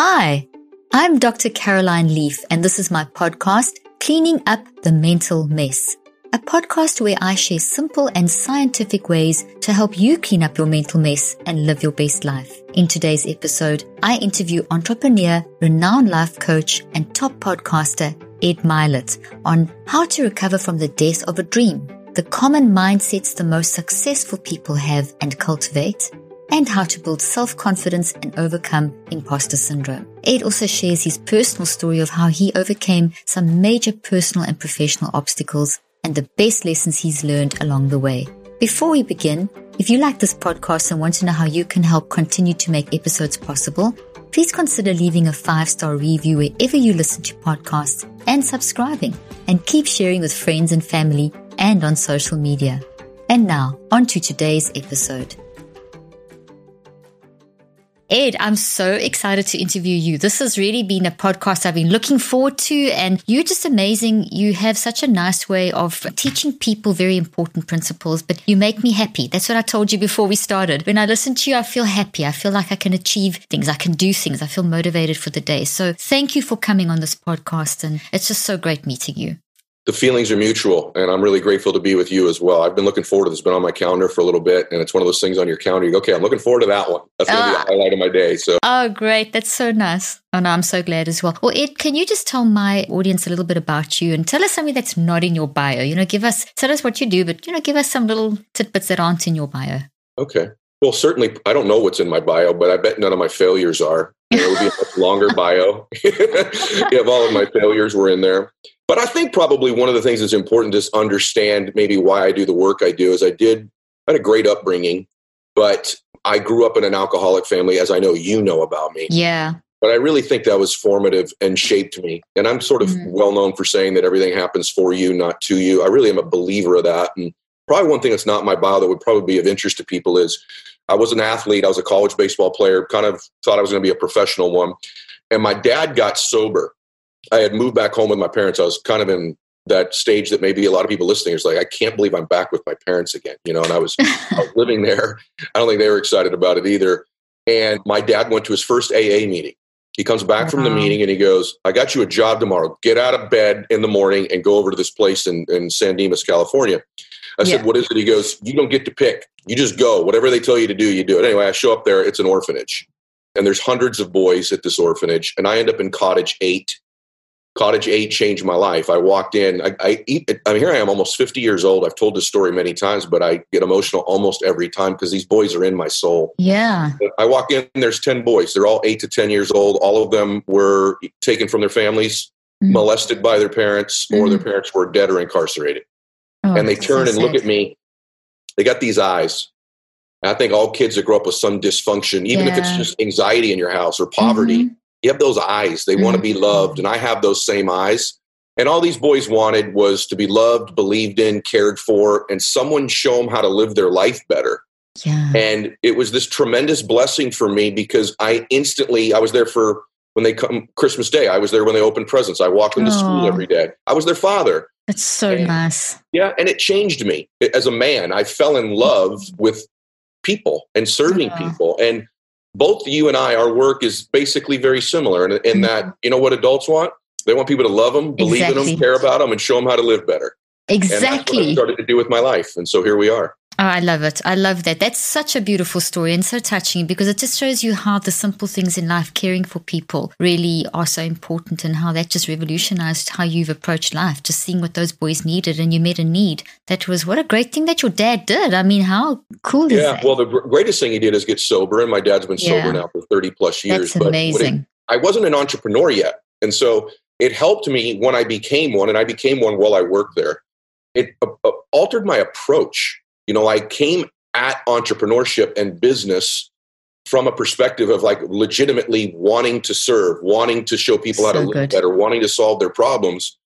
Hi, I'm Dr. Caroline Leaf, and this is my podcast, Cleaning Up the Mental Mess. A podcast where I share simple and scientific ways to help you clean up your mental mess and live your best life. In today's episode, I interview entrepreneur, renowned life coach, and top podcaster Ed Mylett on how to recover from the death of a dream, the common mindsets the most successful people have and cultivate, and how to build self-confidence and overcome imposter syndrome. Ed also shares his personal story of how he overcame some major personal and professional obstacles and the best lessons he's learned along the way. Before we begin, if you like this podcast and want to know how you can help continue to make episodes possible, please consider leaving a five-star review wherever you listen to podcasts and subscribing and keep sharing with friends and family and on social media. And now, on to today's episode. Ed, I'm so excited to interview you. This has really been a podcast I've been looking forward to, and you're just amazing. You have such a nice way of teaching people very important principles, but you make me happy. That's what I told you before we started. When I listen to you, I feel happy. I feel like I can achieve things, I can do things, I feel motivated for the day. So thank you for coming on this podcast, and it's just so great meeting you the feelings are mutual and i'm really grateful to be with you as well. I've been looking forward to this it's been on my calendar for a little bit and it's one of those things on your calendar you go okay i'm looking forward to that one. That's going to uh, be a ah. highlight of my day so. Oh great. That's so nice. Oh no i'm so glad as well. Well ed can you just tell my audience a little bit about you and tell us something that's not in your bio? You know give us tell us what you do but you know give us some little tidbits that aren't in your bio. Okay well certainly i don't know what's in my bio but i bet none of my failures are it would be a much longer bio if all of my failures were in there but I think probably one of the things that's important to understand maybe why I do the work I do is I did I had a great upbringing, but I grew up in an alcoholic family, as I know you know about me. Yeah. But I really think that was formative and shaped me. And I'm sort of mm-hmm. well known for saying that everything happens for you, not to you. I really am a believer of that. And probably one thing that's not in my bio that would probably be of interest to people is I was an athlete. I was a college baseball player, kind of thought I was going to be a professional one. And my dad got sober I had moved back home with my parents. I was kind of in that stage that maybe a lot of people listening is like, I can't believe I'm back with my parents again, you know, and I was, I was living there. I don't think they were excited about it either. And my dad went to his first AA meeting. He comes back wow. from the meeting and he goes, I got you a job tomorrow. Get out of bed in the morning and go over to this place in, in San Dimas, California. I yeah. said, What is it? He goes, You don't get to pick. You just go. Whatever they tell you to do, you do it. Anyway, I show up there. It's an orphanage. And there's hundreds of boys at this orphanage. And I end up in cottage eight cottage eight changed my life. I walked in. I, I eat. I mean, here I am, almost fifty years old. I've told this story many times, but I get emotional almost every time because these boys are in my soul. Yeah. I walk in. There's ten boys. They're all eight to ten years old. All of them were taken from their families, mm-hmm. molested by their parents, mm-hmm. or their mm-hmm. parents were dead or incarcerated. Oh, and they turn so and look at me. They got these eyes. And I think all kids that grow up with some dysfunction, even yeah. if it's just anxiety in your house or poverty, mm-hmm you have those eyes. They mm-hmm. want to be loved. And I have those same eyes. And all these boys wanted was to be loved, believed in, cared for, and someone show them how to live their life better. Yeah. And it was this tremendous blessing for me because I instantly, I was there for when they come Christmas Day. I was there when they opened presents. I walked them to school every day. I was their father. That's so and, nice. Yeah. And it changed me as a man. I fell in love with people and serving people. And both you and I, our work is basically very similar in, in mm-hmm. that, you know what adults want? They want people to love them, believe exactly. in them, care about them, and show them how to live better. Exactly. I started to do with my life. And so here we are. Oh, I love it. I love that. That's such a beautiful story and so touching because it just shows you how the simple things in life, caring for people, really are so important and how that just revolutionized how you've approached life. Just seeing what those boys needed and you met a need. That was what a great thing that your dad did. I mean, how cool yeah, that? well, the greatest thing he did is get sober. And my dad's been yeah. sober now for 30 plus years. That's amazing. It, I wasn't an entrepreneur yet. And so it helped me when I became one, and I became one while I worked there. It uh, uh altered my approach you know, I came at entrepreneurship and business from a perspective of like legitimately wanting to serve, wanting to show people how to live good. better, wanting to solve their problems.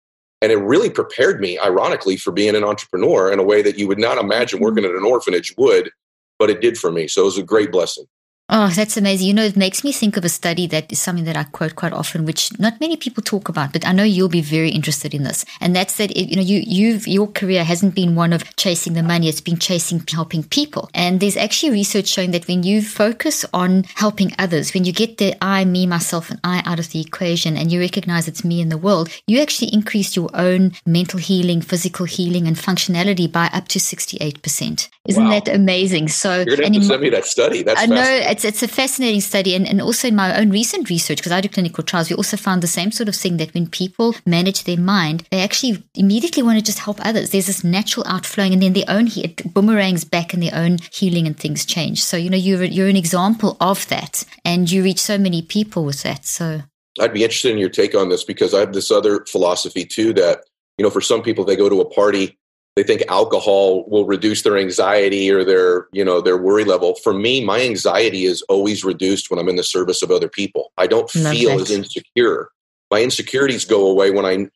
And it really prepared me, ironically, for being an entrepreneur in a way that you would not imagine working mm-hmm. at an orphanage would, but it did for me. So it was a great blessing. Oh, that's amazing. You know, it makes me think of a study that is something that I quote quite often, which not many people talk about, but I know you'll be very interested in this. And that's that, you know, you, you've, your career hasn't been one of chasing the money. It's been chasing helping people. And there's actually research showing that when you focus on helping others, when you get the I, me, myself, and I out of the equation and you recognize it's me in the world, you actually increase your own mental healing, physical healing, and functionality by up to 68%. Isn't wow. that amazing? So, you're going to have to send me that study. That's I know it's, it's a fascinating study. And, and also in my own recent research, because I do clinical trials, we also found the same sort of thing that when people manage their mind, they actually immediately want to just help others. There's this natural outflowing and then their own, it boomerangs back and their own healing and things change. So, you know, you're, you're an example of that and you reach so many people with that. So I'd be interested in your take on this because I have this other philosophy too that, you know, for some people, they go to a party they think alcohol will reduce their anxiety or their you know their worry level. For me my anxiety is always reduced when i'm in the service of other people. I don't feel as insecure. My insecurities go away when i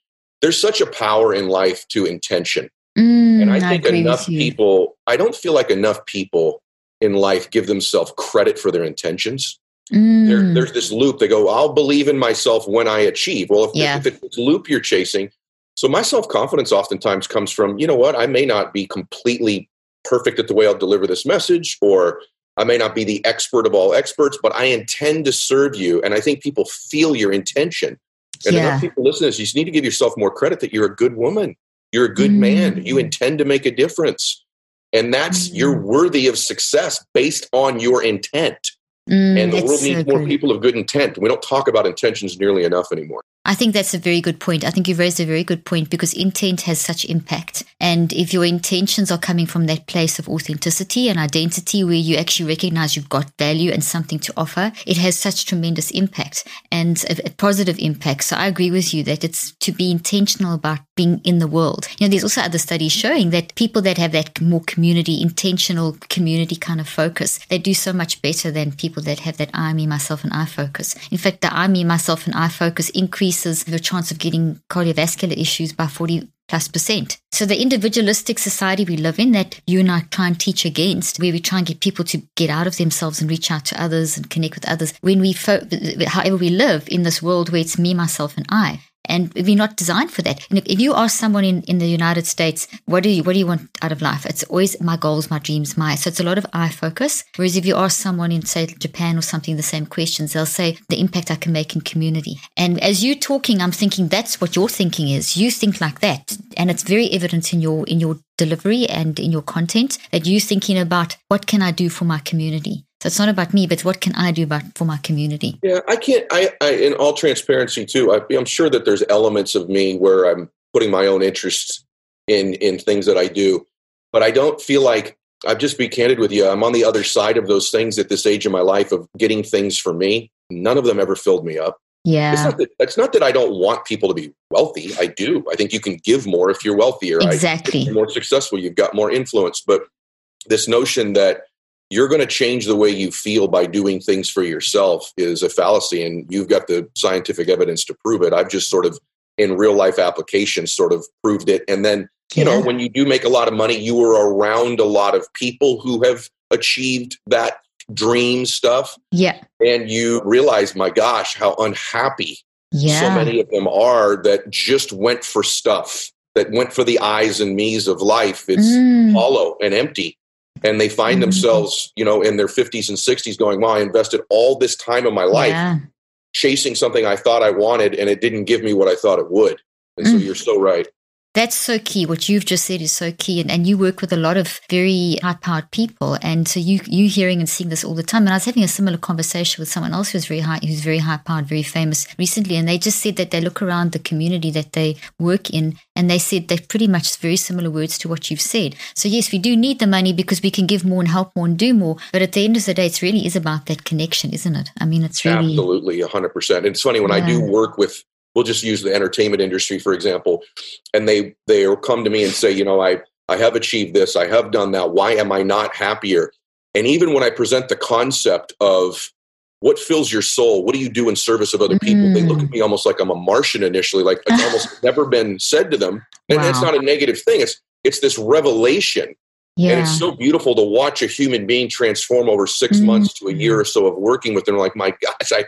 there's such a power in life to intention. Mm, and i think I enough people i don't feel like enough people in life give themselves credit for their intentions. Mm. there, there's this loop. They go i'll believe in myself when i achieve. Well if, yeah. if it's loop you're chasing so my self confidence oftentimes comes from, you know what, I may not be completely perfect at the way I'll deliver this message, or I may not be the expert of all experts, but I intend to serve you. And I think people feel your intention. And yeah. enough people listen to this, you just need to give yourself more credit that you're a good woman. You're a good mm. man. You intend to make a difference. And that's, mm. you're worthy of success based on your intent. Mm, and the world needs so more people of good intent. We don't talk about intentions nearly enough anymore. I think that's a very good point. I think you've raised a very good point because intent has such impact. And if your intentions are coming from that place of authenticity and identity where you actually recognize you've got value and something to offer, it has such tremendous impact and a, a positive impact. So I agree with you that it's to be intentional about being in the world. You know, there's also other studies showing that people that have that more community, intentional community kind of focus, they do so much better than people that have that I, me, myself, and I focus. In fact, the I, me, myself, and I focus increase increases your chance of getting cardiovascular issues by 40 plus percent. So the individualistic society we live in that you and I try and teach against, where we try and get people to get out of themselves and reach out to others and connect with others. When we, fo- however we live in this world where it's me, myself and I, and we're not designed for that. And if you ask someone in, in the United States, what do you what do you want out of life? It's always my goals, my dreams, my so it's a lot of I focus. Whereas if you ask someone in say Japan or something the same questions, they'll say the impact I can make in community. And as you talking, I'm thinking that's what your thinking is. You think like that. And it's very evident in your in your delivery and in your content that you're thinking about what can I do for my community? So it's not about me, but what can I do about for my community? Yeah, I can't. I, I in all transparency too. I, I'm sure that there's elements of me where I'm putting my own interests in in things that I do, but I don't feel like I've just be candid with you. I'm on the other side of those things at this age of my life of getting things for me. None of them ever filled me up. Yeah. It's not that, it's not that I don't want people to be wealthy. I do. I think you can give more if you're wealthier. Exactly. You're more successful. You've got more influence. But this notion that you're going to change the way you feel by doing things for yourself is a fallacy and you've got the scientific evidence to prove it i've just sort of in real life applications sort of proved it and then you yeah. know when you do make a lot of money you are around a lot of people who have achieved that dream stuff yeah and you realize my gosh how unhappy yeah. so many of them are that just went for stuff that went for the eyes and me's of life it's mm. hollow and empty and they find mm-hmm. themselves, you know, in their 50s and 60s going, wow, I invested all this time of my life yeah. chasing something I thought I wanted and it didn't give me what I thought it would. And mm. so you're so right. That's so key. What you've just said is so key. And, and you work with a lot of very high powered people. And so you, you hearing and seeing this all the time. And I was having a similar conversation with someone else who's very high, who's very high powered, very famous recently. And they just said that they look around the community that they work in and they said they pretty much very similar words to what you've said. So yes, we do need the money because we can give more and help more and do more. But at the end of the day, it really is about that connection, isn't it? I mean, it's really. Absolutely, 100%. It's funny when yeah. I do work with we'll just use the entertainment industry for example and they they'll come to me and say you know i I have achieved this. I have done that. Why am I not happier? And even when I present the concept of what fills your soul, what do you do in service of other people, mm. they look at mm. me almost like I'm a Martian initially, like it's almost never been said to them. And wow. it's not a negative thing. It's it's this revelation. Yeah. And it's so beautiful to watch a human being transform over six mm. months to a year or so of working with them. Like, my gosh, I,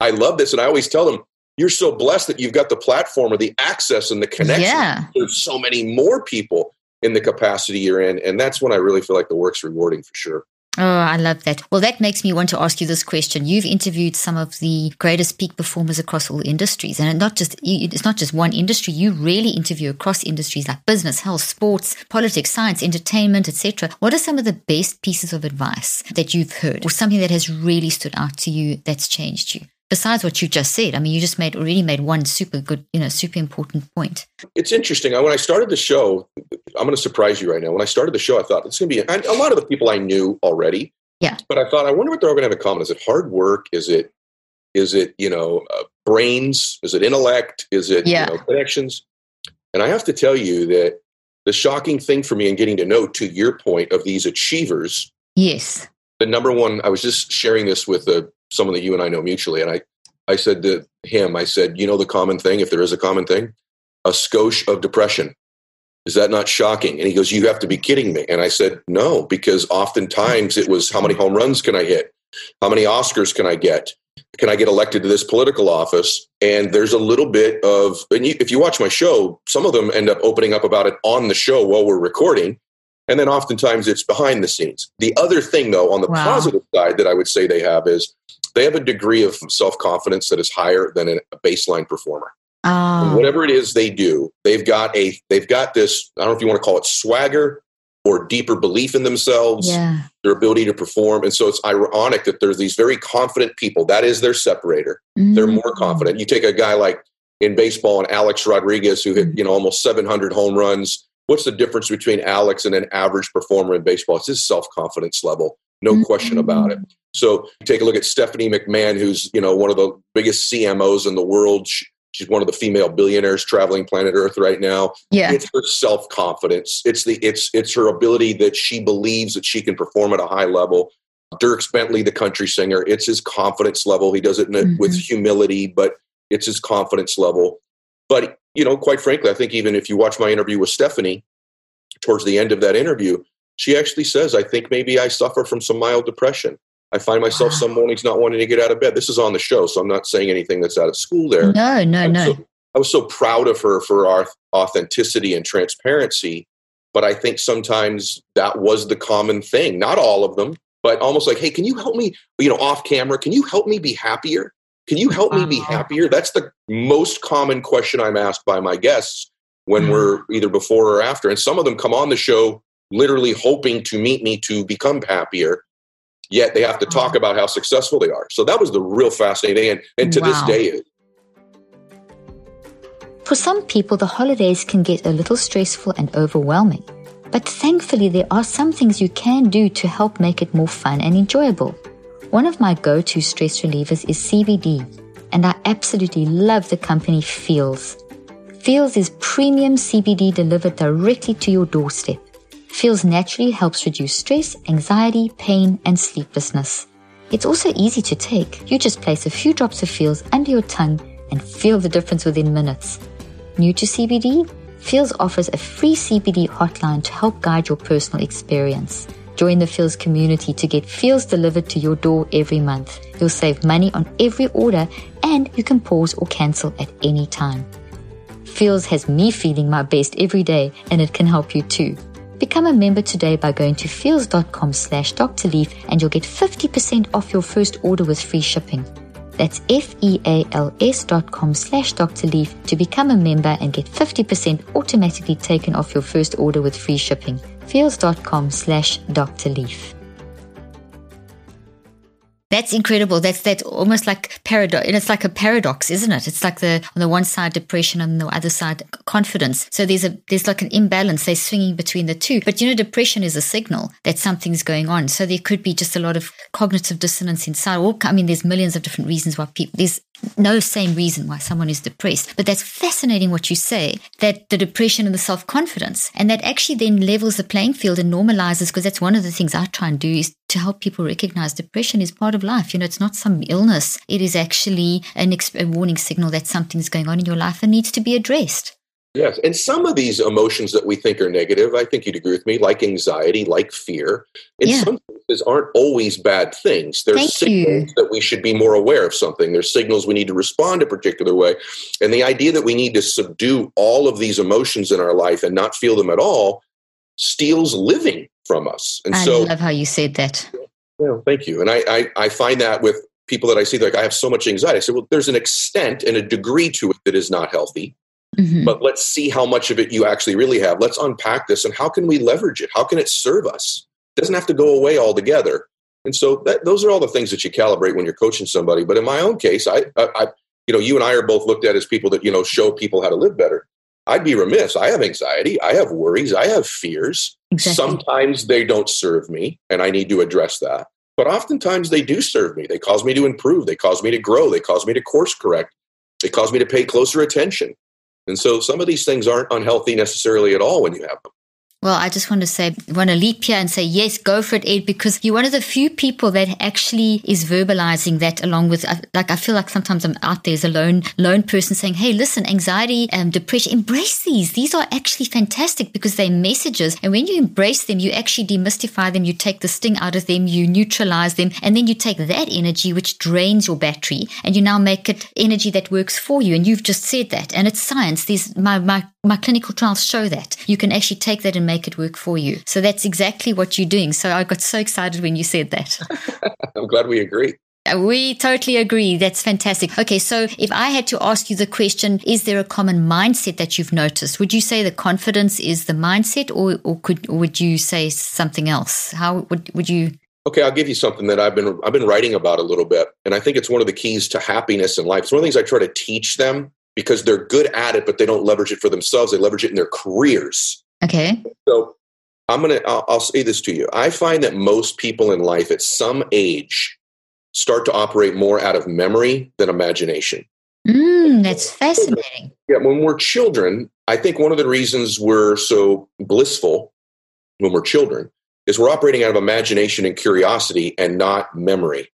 I love this. And I always tell them, you're so blessed that you've got the platform or the access and the connection. Yeah. There's so many more people in the capacity you're in. And that's when I really feel like the work's rewarding for sure. Oh, I love that. Well, that makes me want to ask you this question. You've interviewed some of the greatest peak performers across all industries, and not just it's not just one industry. You really interview across industries like business, health, sports, politics, science, entertainment, etc. What are some of the best pieces of advice that you've heard, or something that has really stood out to you that's changed you? Besides what you just said i mean you just made already made one super good you know super important point. It's interesting. When i started the show i'm going to surprise you right now. When i started the show i thought it's going to be a lot of the people i knew already. Yeah. But i thought i wonder what they're all going to have in common. Is it hard work? Is it is it you know uh, brains? Is it intellect? Is it yeah. you know, connections? And i have to tell you that the shocking thing for me in getting to know to your point of these achievers yes. the number one i was just sharing this with a someone that you and I know mutually. And I, I said to him, I said, you know, the common thing, if there is a common thing, a skosh of depression. Is that not shocking? And he goes, you have to be kidding me. And I said, no, because oftentimes it was how many home runs can I hit? How many Oscars can I get? Can I get elected to this political office? And there's a little bit of, and you, if you watch my show, some of them end up opening up about it on the show while we're recording. And then oftentimes it's behind the scenes. The other thing, though, on the wow. positive side that I would say they have is they have a degree of self confidence that is higher than a baseline performer. Oh. Whatever it is they do, they've got a they've got this. I don't know if you want to call it swagger or deeper belief in themselves, yeah. their ability to perform. And so it's ironic that there's these very confident people. That is their separator. Mm. They're more confident. You take a guy like in baseball and Alex Rodriguez, who hit mm. you know almost 700 home runs what's the difference between Alex and an average performer in baseball? It's his self confidence level, no mm-hmm. question about it. So take a look at Stephanie McMahon, who's you know one of the biggest CMOs in the world. She, she's one of the female billionaires traveling planet Earth right now. Yeah, it's her self confidence. It's the it's it's her ability that she believes that she can perform at a high level. Dierks Bentley, the country singer, it's his confidence level. He does it mm-hmm. with humility, but it's his confidence level. But you know, quite frankly, I think even if you watch my interview with Stephanie, towards the end of that interview, she actually says, I think maybe I suffer from some mild depression. I find myself wow. some mornings not wanting to get out of bed. This is on the show, so I'm not saying anything that's out of school there. No, no, no. So, I was so proud of her for our authenticity and transparency, but I think sometimes that was the common thing. Not all of them, but almost like, hey, can you help me, you know, off camera? Can you help me be happier? Can you help me be happier? That's the most common question I'm asked by my guests when mm. we're either before or after. And some of them come on the show literally hoping to meet me to become happier, yet they have to talk about how successful they are. So that was the real fascinating and, and to wow. this day is. For some people, the holidays can get a little stressful and overwhelming. But thankfully, there are some things you can do to help make it more fun and enjoyable. One of my go to stress relievers is CBD, and I absolutely love the company Feals. Feals is premium CBD delivered directly to your doorstep. Feals naturally helps reduce stress, anxiety, pain, and sleeplessness. It's also easy to take. You just place a few drops of Feals under your tongue and feel the difference within minutes. New to CBD? Feals offers a free CBD hotline to help guide your personal experience. Join the Feals community to get Feals delivered to your door every month. You'll save money on every order and you can pause or cancel at any time. Feals has me feeling my best every day and it can help you too. Become a member today by going to feals.com slash Dr. Leaf and you'll get 50% off your first order with free shipping. That's F-E-A-L-S dot com slash Dr. Leaf to become a member and get 50% automatically taken off your first order with free shipping feals.com slash Dr. Leaf. That's incredible. That's that almost like paradox. And it's like a paradox, isn't it? It's like the on the one side depression, on the other side confidence. So there's a there's like an imbalance. They're swinging between the two. But you know, depression is a signal that something's going on. So there could be just a lot of cognitive dissonance inside. Or I mean, there's millions of different reasons why people. There's no same reason why someone is depressed. But that's fascinating what you say that the depression and the self confidence, and that actually then levels the playing field and normalizes, because that's one of the things I try and do is to help people recognize depression is part of life. You know, it's not some illness, it is actually an ex- a warning signal that something's going on in your life and needs to be addressed. Yes. And some of these emotions that we think are negative, I think you'd agree with me, like anxiety, like fear, in yeah. some cases aren't always bad things. There's Thank signals you. that we should be more aware of something. There's signals we need to respond a particular way. And the idea that we need to subdue all of these emotions in our life and not feel them at all steals living from us. And so I so, love how you said that. Well, thank you. And I, I, I find that with people that I see, like I have so much anxiety. I say, well, there's an extent and a degree to it that is not healthy. Mm-hmm. But let's see how much of it you actually really have. Let's unpack this and how can we leverage it? How can it serve us? It doesn't have to go away altogether. And so that, those are all the things that you calibrate when you're coaching somebody. But in my own case, I, I, I, you know, you and I are both looked at as people that you know show people how to live better. I'd be remiss. I have anxiety. I have worries. I have fears. Exactly. Sometimes they don't serve me, and I need to address that. But oftentimes they do serve me. They cause me to improve. They cause me to grow. They cause me to course correct. They cause me to pay closer attention. And so some of these things aren't unhealthy necessarily at all when you have them. Well, I just want to say, want to leap here and say, yes, go for it, Ed, because you're one of the few people that actually is verbalizing that along with, uh, like, I feel like sometimes I'm out there as a lone, lone person saying, hey, listen, anxiety and depression, embrace these. These are actually fantastic because they're messages. And when you embrace them, you actually demystify them, you take the sting out of them, you neutralize them, and then you take that energy, which drains your battery, and you now make it energy that works for you. And you've just said that. And it's science. These, my, my my clinical trials show that you can actually take that and make it work for you. So that's exactly what you're doing. So I got so excited when you said that. I'm glad we agree. Uh, we totally agree. That's fantastic. Okay, so if I had to ask you the question, is there a common mindset that you've noticed? Would you say the confidence is the mindset, or, or could or would you say something else? How would would you? Okay, I'll give you something that I've been I've been writing about a little bit, and I think it's one of the keys to happiness in life. It's one of the things I try to teach them because they're good at it, but they don't leverage it for themselves. They leverage it in their careers. Okay. So I'm going to, I'll say this to you. I find that most people in life at some age start to operate more out of memory than imagination. Mm, that's fascinating. Yeah, when we're children, I think one of the reasons we're so blissful when we're children is we're operating out of imagination and curiosity and not memory.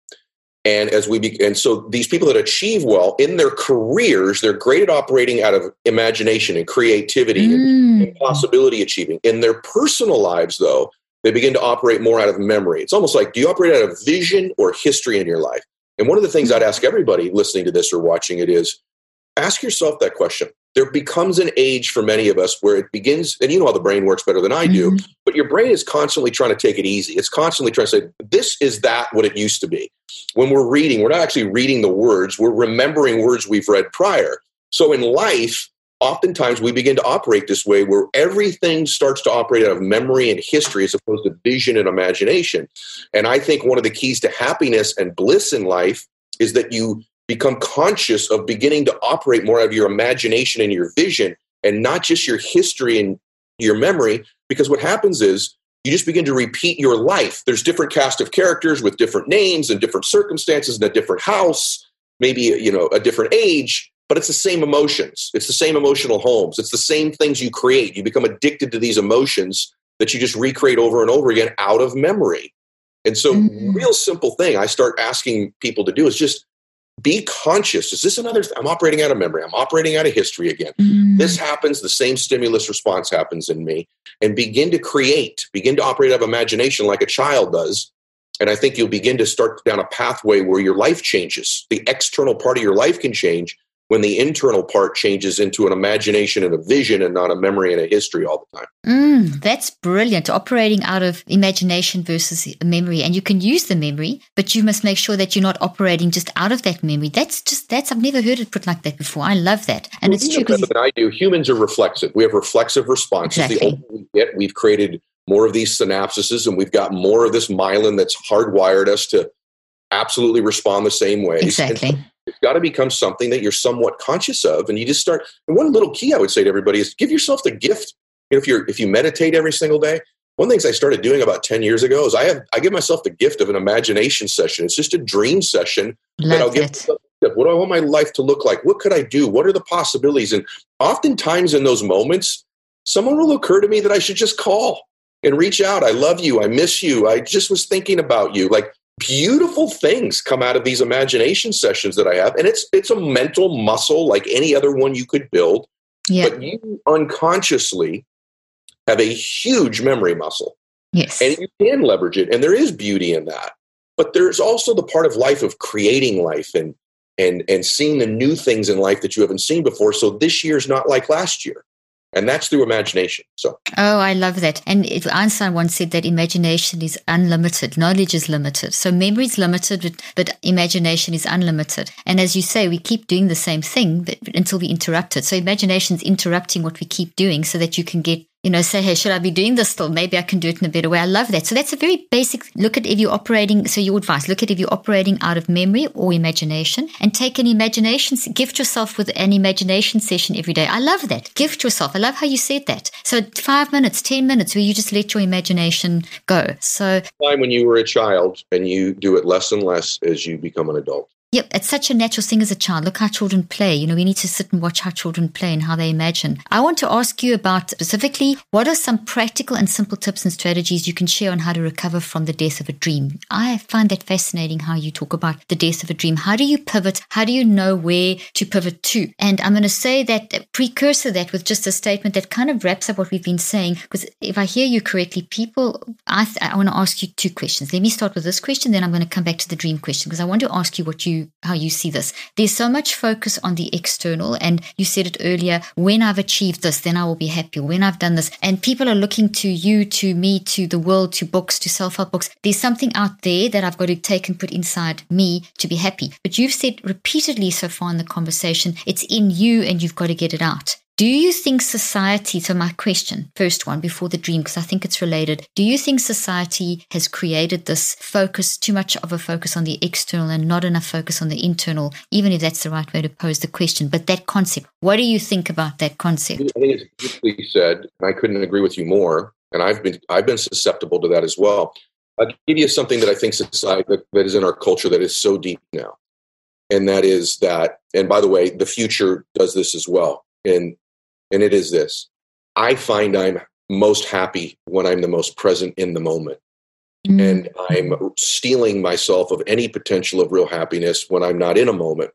And as we be, and so these people that achieve well in their careers, they're great at operating out of imagination and creativity mm. and, and possibility achieving. In their personal lives, though, they begin to operate more out of memory. It's almost like do you operate out of vision or history in your life? And one of the things I'd ask everybody listening to this or watching it is ask yourself that question there becomes an age for many of us where it begins, and you know how the brain works better than I do, mm-hmm. but your brain is constantly trying to take it easy. It's constantly trying to say, this is that what it used to be. When we're reading, we're not actually reading the words, we're remembering words we've read prior. So in life, oftentimes we begin to operate this way where everything starts to operate out of memory and history as opposed to vision and imagination. And I think one of the keys to happiness and bliss in life is that you become conscious of beginning to operate more out of your imagination and your vision and not just your history and your memory because what happens is you just begin to repeat your life. There's different cast of characters with different names and different circumstances in a different house maybe you know a different age but it's the same emotions. It's the same emotional homes. It's the same things you create. You become addicted to these emotions that you just recreate over and over again out of memory. And so mm-hmm. real simple thing i start asking people to do is just be conscious. Is this another? Th- I'm operating out of memory. I'm operating out of history again. Mm. This happens. The same stimulus response happens in me, and begin to create. Begin to operate out of imagination like a child does. And I think you'll begin to start down a pathway where your life changes. The external part of your life can change, when the internal part changes into an imagination and a vision and not a memory and a history all the time. Mm, that's brilliant. Operating out of imagination versus memory. And you can use the memory, but you must make sure that you're not operating just out of that memory. That's just, that's, I've never heard it put like that before. I love that. And well, it's true. Better than I do. Humans are reflexive. We have reflexive responses. Exactly. The older we get, we've created more of these synapses and we've got more of this myelin that's hardwired us to absolutely respond the same way. Exactly. It's got to become something that you're somewhat conscious of, and you just start. And one little key I would say to everybody is give yourself the gift. You know, if you're if you meditate every single day, one of the things I started doing about 10 years ago is I have I give myself the gift of an imagination session. It's just a dream session Love that I'll give concept. What do I want my life to look like? What could I do? What are the possibilities? And oftentimes in those moments, someone will occur to me that I should just call and reach out. I love you. I miss you. I just was thinking about you. Like beautiful things come out of these imagination sessions that I have. And it's it's a mental muscle like any other one you could build. Yeah. But you unconsciously have a huge memory muscle. Yes. And you can leverage it. And there is beauty in that. But there's also the part of life of creating life and and and seeing the new things in life that you haven't seen before. So this year's not like last year and that's through imagination so. Oh i love that. And einstein once said that imagination is unlimited knowledge is limited. So memory is limited but, but, imagination is unlimited. And as you say we keep doing the same thing but, until we interrupt it. So imagination is interrupting what we keep doing so that you can get you know, say, hey, should I be doing this still? Maybe I can do it in a better way. I love that. So that's a very basic look at if you're operating. So your advice, look at if you're operating out of memory or imagination and take an imagination, gift yourself with an imagination session every day. I love that. Gift yourself. I love how you said that. So five minutes, 10 minutes where you just let your imagination go. So time when you were a child and you do it less and less as you become an adult. Yep, it's such a natural thing as a child. Look how children play. You know, we need to sit and watch how children play and how they imagine. I want to ask you about specifically what are some practical and simple tips and strategies you can share on how to recover from the death of a dream? I find that fascinating how you talk about the death of a dream. How do you pivot? How do you know where to pivot to? And I'm going to say that precursor that with just a statement that kind of wraps up what we've been saying. Because if I hear you correctly, people, I, th- I want to ask you two questions. Let me start with this question, then I'm going to come back to the dream question because I want to ask you what you how you see this. There's so much focus on the external, and you said it earlier. When I've achieved this, then I will be happy. When I've done this, and people are looking to you, to me, to the world, to books, to self-help books. There's something out there that I've got to take and put inside me to be happy. But you've said repeatedly so far in the conversation, it's in you, and you've got to get it out. Do you think society, so my question, first one before the dream, because I think it's related. Do you think society has created this focus, too much of a focus on the external and not enough focus on the internal, even if that's the right way to pose the question? But that concept, what do you think about that concept? I think it's beautifully said, and I couldn't agree with you more. And I've been I've been susceptible to that as well. I'll give you something that I think society that, that is in our culture that is so deep now. And that is that, and by the way, the future does this as well. And and it is this I find I'm most happy when I'm the most present in the moment. Mm-hmm. And I'm stealing myself of any potential of real happiness when I'm not in a moment.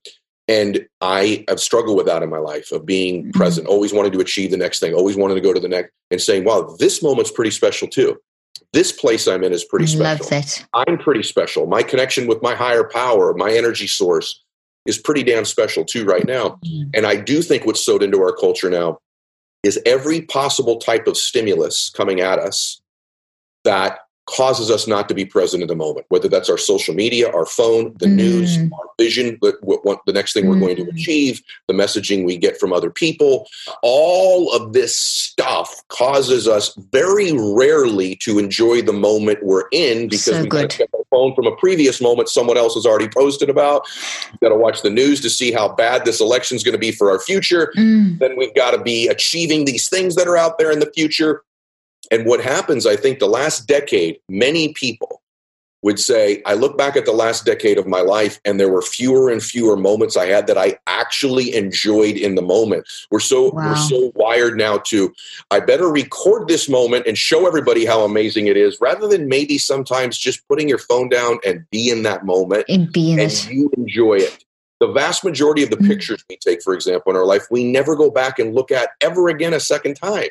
And I have struggled with that in my life of being mm-hmm. present, always wanting to achieve the next thing, always wanting to go to the next, and saying, wow, this moment's pretty special too. This place I'm in is pretty special. That. I'm pretty special. My connection with my higher power, my energy source is pretty damn special too right now. Mm-hmm. And I do think what's sewed into our culture now is every possible type of stimulus coming at us that causes us not to be present in the moment, whether that's our social media, our phone, the mm. news, our vision, what, what, the next thing mm. we're going to mm. achieve, the messaging we get from other people. All of this stuff causes us very rarely to enjoy the moment we're in because so we got our phone from a previous moment someone else has already posted about. We've got to watch the news to see how bad this election is going to be for our future. Mm. Then we've got to be achieving these things that are out there in the future and what happens, I think, the last decade, many people would say, I look back at the last decade of my life and there were fewer and fewer moments I had that I actually enjoyed in the moment. We're so wow. we're so wired now to I better record this moment and show everybody how amazing it is rather than maybe sometimes just putting your phone down and be in that moment and be in and it. you enjoy it. The vast majority of the mm-hmm. pictures we take, for example, in our life, we never go back and look at ever again a second time.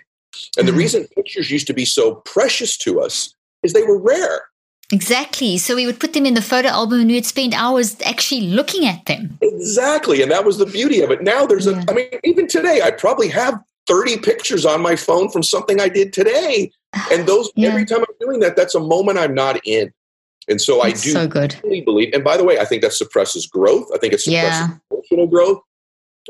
And the mm-hmm. reason pictures used to be so precious to us is they were rare. Exactly. So we would put them in the photo album and we'd spend hours actually looking at them. Exactly. And that was the beauty of it. Now there's yeah. a, I mean, even today, I probably have 30 pictures on my phone from something I did today. And those, yeah. every time I'm doing that, that's a moment I'm not in. And so that's I do so good. really believe. And by the way, I think that suppresses growth. I think it suppresses yeah. emotional growth.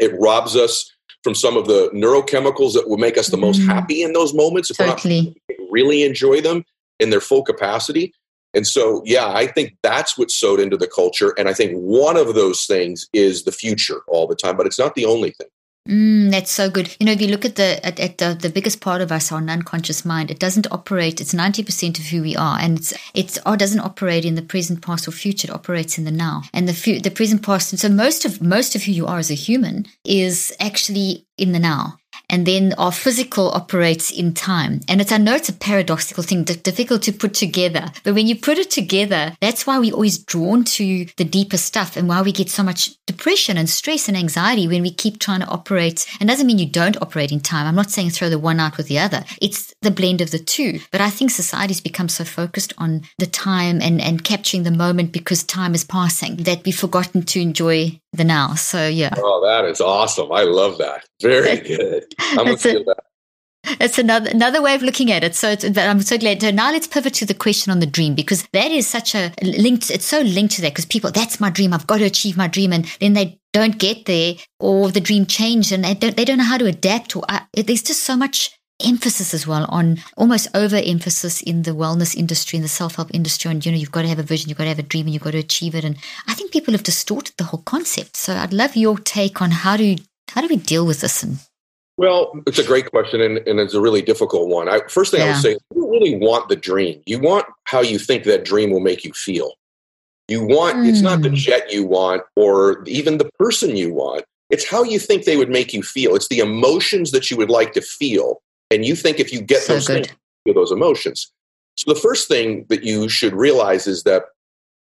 It robs us from some of the neurochemicals that will make us the mm most mm-hmm. happy in those moments if totally. we really enjoy them in their full capacity. And so, yeah, I think that's what's sewed into the culture. And I think one of those things is the future all the time, but it's not the only thing. Mm, that's so good. You know, if you look at the at, at the, the biggest part of us, our unconscious mind, it doesn't operate. It's ninety percent of who we are, and it's it's oh, doesn't operate in the present, past, or future. It operates in the now and the the present, past. And so most of most of who you are as a human is actually in the now and then our physical operates in time. And it's, I know it's a paradoxical thing, difficult to put together, but when you put it together, that's why we're always drawn to the deeper stuff and why we get so much depression and stress and anxiety when we keep trying to operate. And doesn't mean you don't operate in time. I'm not saying throw the one out with the other. It's the blend of the two. But I think society's become so focused on the time and, and capturing the moment because time is passing that we've forgotten to enjoy the now. So yeah. Oh, that is awesome. I love that. Very good. I'm gonna feel that. It's another another way of looking at it. So I'm so glad. So now let's pivot to the question on the dream because that is such a linked. It's so linked to that because people, that's my dream. I've got to achieve my dream, and then they don't get there, or the dream changed, and they don't they don't know how to adapt. Or uh, there's just so much emphasis as well on almost overemphasis in the wellness industry and the self-help industry on you know you've got to have a vision you've got to have a dream and you've got to achieve it and i think people have distorted the whole concept so i'd love your take on how do how do we deal with this and well, it's a great question, and, and it's a really difficult one. I, first thing yeah. I would say, you really want the dream. You want how you think that dream will make you feel. You want, mm. it's not the hmm. jet you want or even the person you want. It's how you think they would make you feel. It's the emotions that you would like to feel. And you think if you get so those good. things, feel those emotions. So the first thing that you should realize is that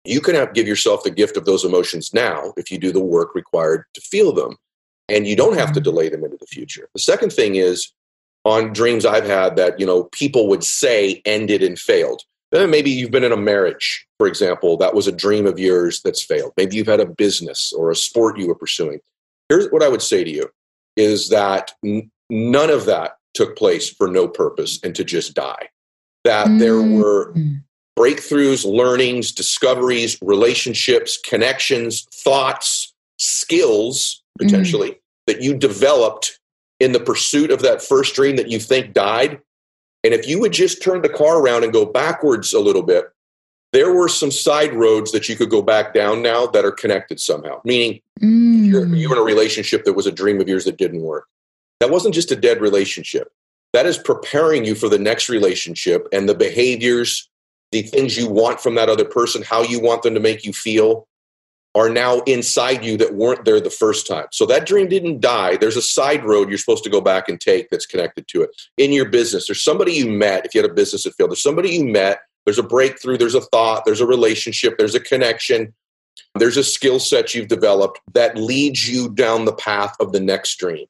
you can have, give yourself the gift of those emotions now if you do the work required to feel them and you don't have to mm-hmm. delay them into the future. The second thing is on dreams I've had that, you know, people would say ended and failed. Then maybe you've been in a marriage, for example, that was a dream of yours that's failed. Maybe you've had a business or a sport you were pursuing. Here's what I would say to you is that n- none of that took place for no purpose and to just die. That mm-hmm. there were breakthroughs, learnings, discoveries, relationships, connections, thoughts, skills potentially mm. that you developed in the pursuit of that first dream that you think died. And if you would just turn the car around and go backwards a little bit, there were some side roads that you could go back down now that are connected somehow. Meaning, mm. you're, you're in a relationship that was a dream of yours that didn't work. That wasn't just a dead relationship. That is preparing you for the next relationship and the behaviors, the things you want from that other person, how you want them to make you feel, are now inside you that weren't there the first time. So that dream didn't die. There's a side road you're supposed to go back and take that's connected to it. In your business, there's somebody you met, if you had a business that failed, there's somebody you met, there's a breakthrough, there's a thought, there's a relationship, there's a connection, there's a skill set you've developed that leads you down the path of the next dream.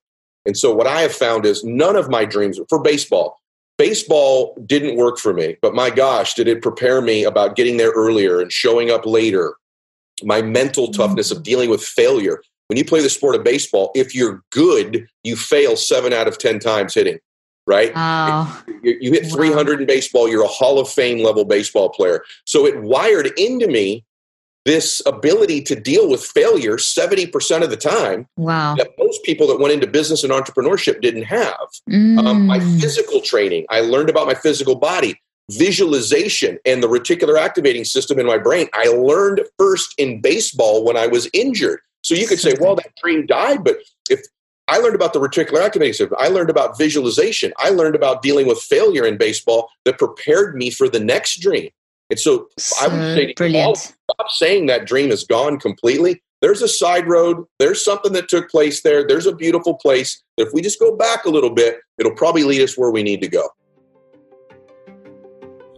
And so what I have found is none of my dreams for baseball, baseball didn't work for me, but my gosh, did it prepare me about getting there earlier and showing up later my mental mm-hmm. toughness of dealing with failure. When you play the sport of baseball, if you're good, you fail seven out of 10 times hitting, right? Oh. You, you hit 300 in baseball, you're a Hall of Fame level baseball player. So it wired into me this ability to deal with failure 70% of the time wow that most people that went into business and entrepreneurship didn't have mm. um, my mm. physical training i learned about my physical body visualization and the reticular activating system in my brain. I learned first in baseball when I was injured. So you could say, well, that dream died, but if I learned about the reticular activating system, I learned about visualization, I learned about dealing with failure in baseball that prepared me for the next dream. And so, so I would say, brilliant. stop saying that dream is gone completely. There's a side road. There's something that took place there. There's a beautiful place. If we just go back a little bit, it'll probably lead us where we need to go.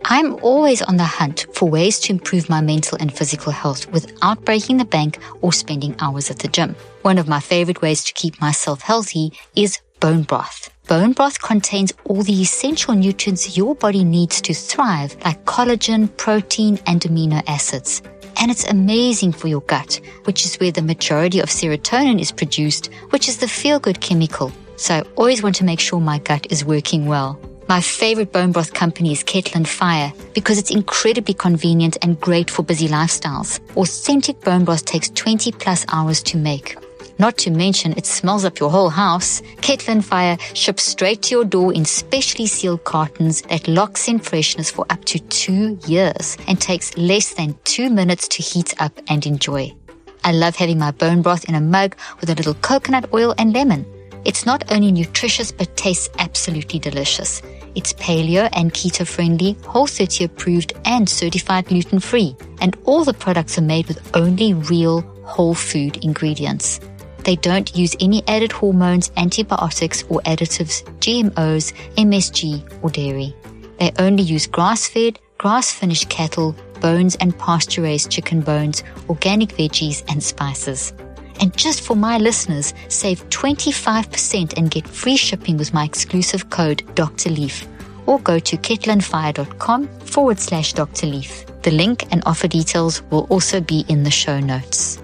I'm always on the hunt for ways to improve my mental and physical health without breaking the bank or spending hours at the gym. One of my favorite ways to keep myself healthy is bone broth. Bone broth contains all the essential nutrients your body needs to thrive, like collagen, protein, and amino acids. And it's amazing for your gut, which is where the majority of serotonin is produced, which is the feel good chemical. So I always want to make sure my gut is working well. My favorite bone broth company is Kettle and Fire because it's incredibly convenient and great for busy lifestyles. Authentic bone broth takes 20 plus hours to make. Not to mention, it smells up your whole house. Kettle Fire ships straight to your door in specially sealed cartons that locks in freshness for up to two years and takes less than two minutes to heat up and enjoy. I love having my bone broth in a mug with a little coconut oil and lemon. It's not only nutritious, but tastes absolutely delicious. It's paleo and keto friendly, whole 30 approved, and certified gluten free. And all the products are made with only real whole food ingredients. They don't use any added hormones, antibiotics, or additives, GMOs, MSG, or dairy. They only use grass fed, grass finished cattle, bones, and pasture raised chicken bones, organic veggies, and spices. And just for my listeners, save 25% and get free shipping with my exclusive code Dr. Leaf. Or go to kettleandfire.com forward slash Dr. Leaf. The link and offer details will also be in the show notes.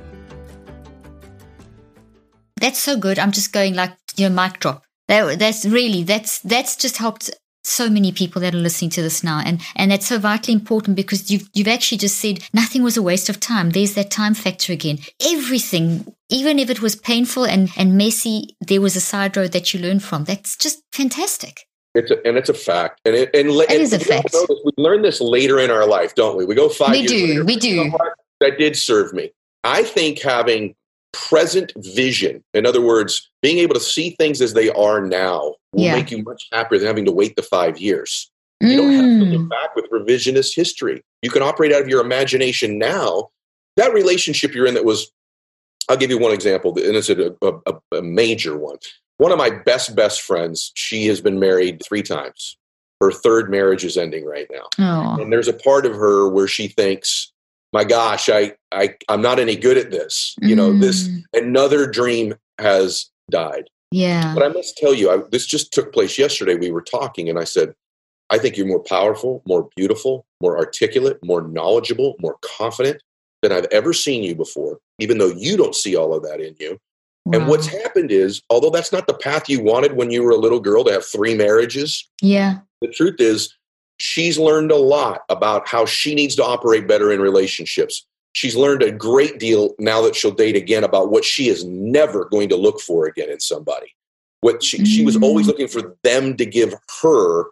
That's so good. I'm just going like, you know, mic drop. That, that's really, that's, that's just helped so many people that are listening to this now. And and that's so vitally important because you've you've actually just said nothing was a waste of time. There's that time factor again. Everything even if it was painful and and messy there was a side road that you learned from. That's just fantastic. It's a, and it's a fact. And it, and, it and is a fact. we learn this later in our life don't we? We go five we do later, we do. that did serve me. I think having present vision in other words being able to see things as they are now will yeah. make you much happier than having to wait the five years. You don't have to look mm. back with revisionist history. You can operate out of your imagination now. That relationship you're in that was, I'll give you one example, and it's a, a, a major one. One of my best, best friends, she has been married three times. Her third marriage is ending right now. Oh. And there's a part of her where she thinks, my gosh, I, I, I'm not any good at this. You know, this mm. another dream has died. Yeah. But I must tell you, I, this just took place yesterday. We were talking, and I said, I think you're more powerful, more beautiful, more articulate, more knowledgeable, more confident than I've ever seen you before, even though you don't see all of that in you. Wow. And what's happened is, although that's not the path you wanted when you were a little girl to have three marriages, yeah. The truth is, she's learned a lot about how she needs to operate better in relationships she's learned a great deal now that she'll date again about what she is never going to look for again in somebody. What she, mm-hmm. she was always mm. looking for them to give her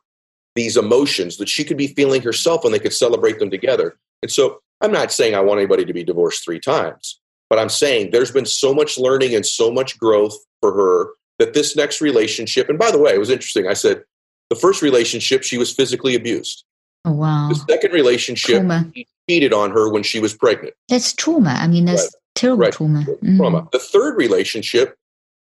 these emotions that she could be feeling herself and they could celebrate them together. And so I'm not saying I want anybody to be divorced three times, but I'm saying there's been so much learning and so much growth for her that this next relationship, and by the way, it was interesting. I said the first relationship, she was physically abused. Oh, wow. The second relationship, trauma. he cheated on her when she was pregnant. That's trauma. I mean, that's right. terrible right. trauma. Mm. Trauma. The third relationship,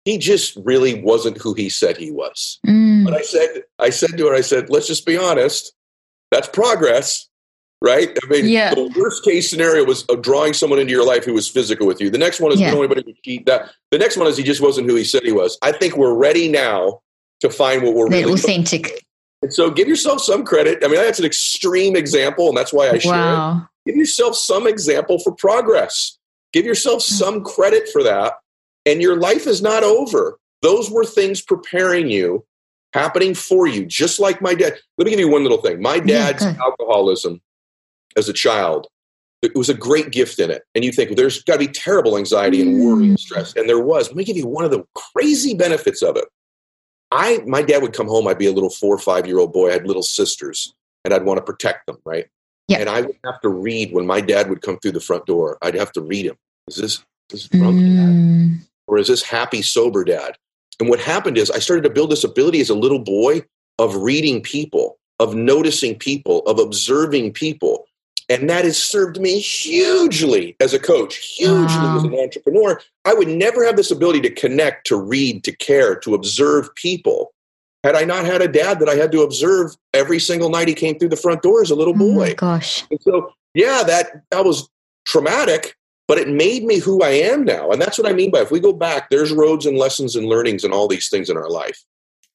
he just really wasn't who he said he was. Mm. But I said, I said to her, I said, let's just be honest. That's progress, right? I mean, yeah. the worst case scenario was of drawing someone into your life who was physical with you. The next one is yeah. we don't anybody to cheat. That the next one is he just wasn't who he said he was. I think we're ready now to find what we're the really authentic. And so give yourself some credit. I mean, that's an extreme example, and that's why I share wow. it. Give yourself some example for progress. Give yourself hmm. some credit for that. And your life is not over. Those were things preparing you, happening for you, just like my dad. Let me give you one little thing. My dad's yeah, alcoholism as a child, it was a great gift in it. And you think there's got to be terrible anxiety and worry and stress. Hmm. And there was. Let me give you one of the crazy benefits of it. I my dad would come home. I'd be a little four or five year old boy. I had little sisters, and I'd want to protect them, right? Yeah. And I would have to read when my dad would come through the front door. I'd have to read him. Is this this drunk mm. dad, or is this happy sober dad? And what happened is I started to build this ability as a little boy of reading people, of noticing people, of observing people. And that has served me hugely as a coach, hugely wow. as an entrepreneur. I would never have this ability to connect, to read, to care, to observe people had I not had a dad that I had to observe every single night he came through the front door as a little oh boy. Oh gosh. And so, yeah, that, that was traumatic, but it made me who I am now. And that's what I mean by if we go back, there's roads and lessons and learnings and all these things in our life.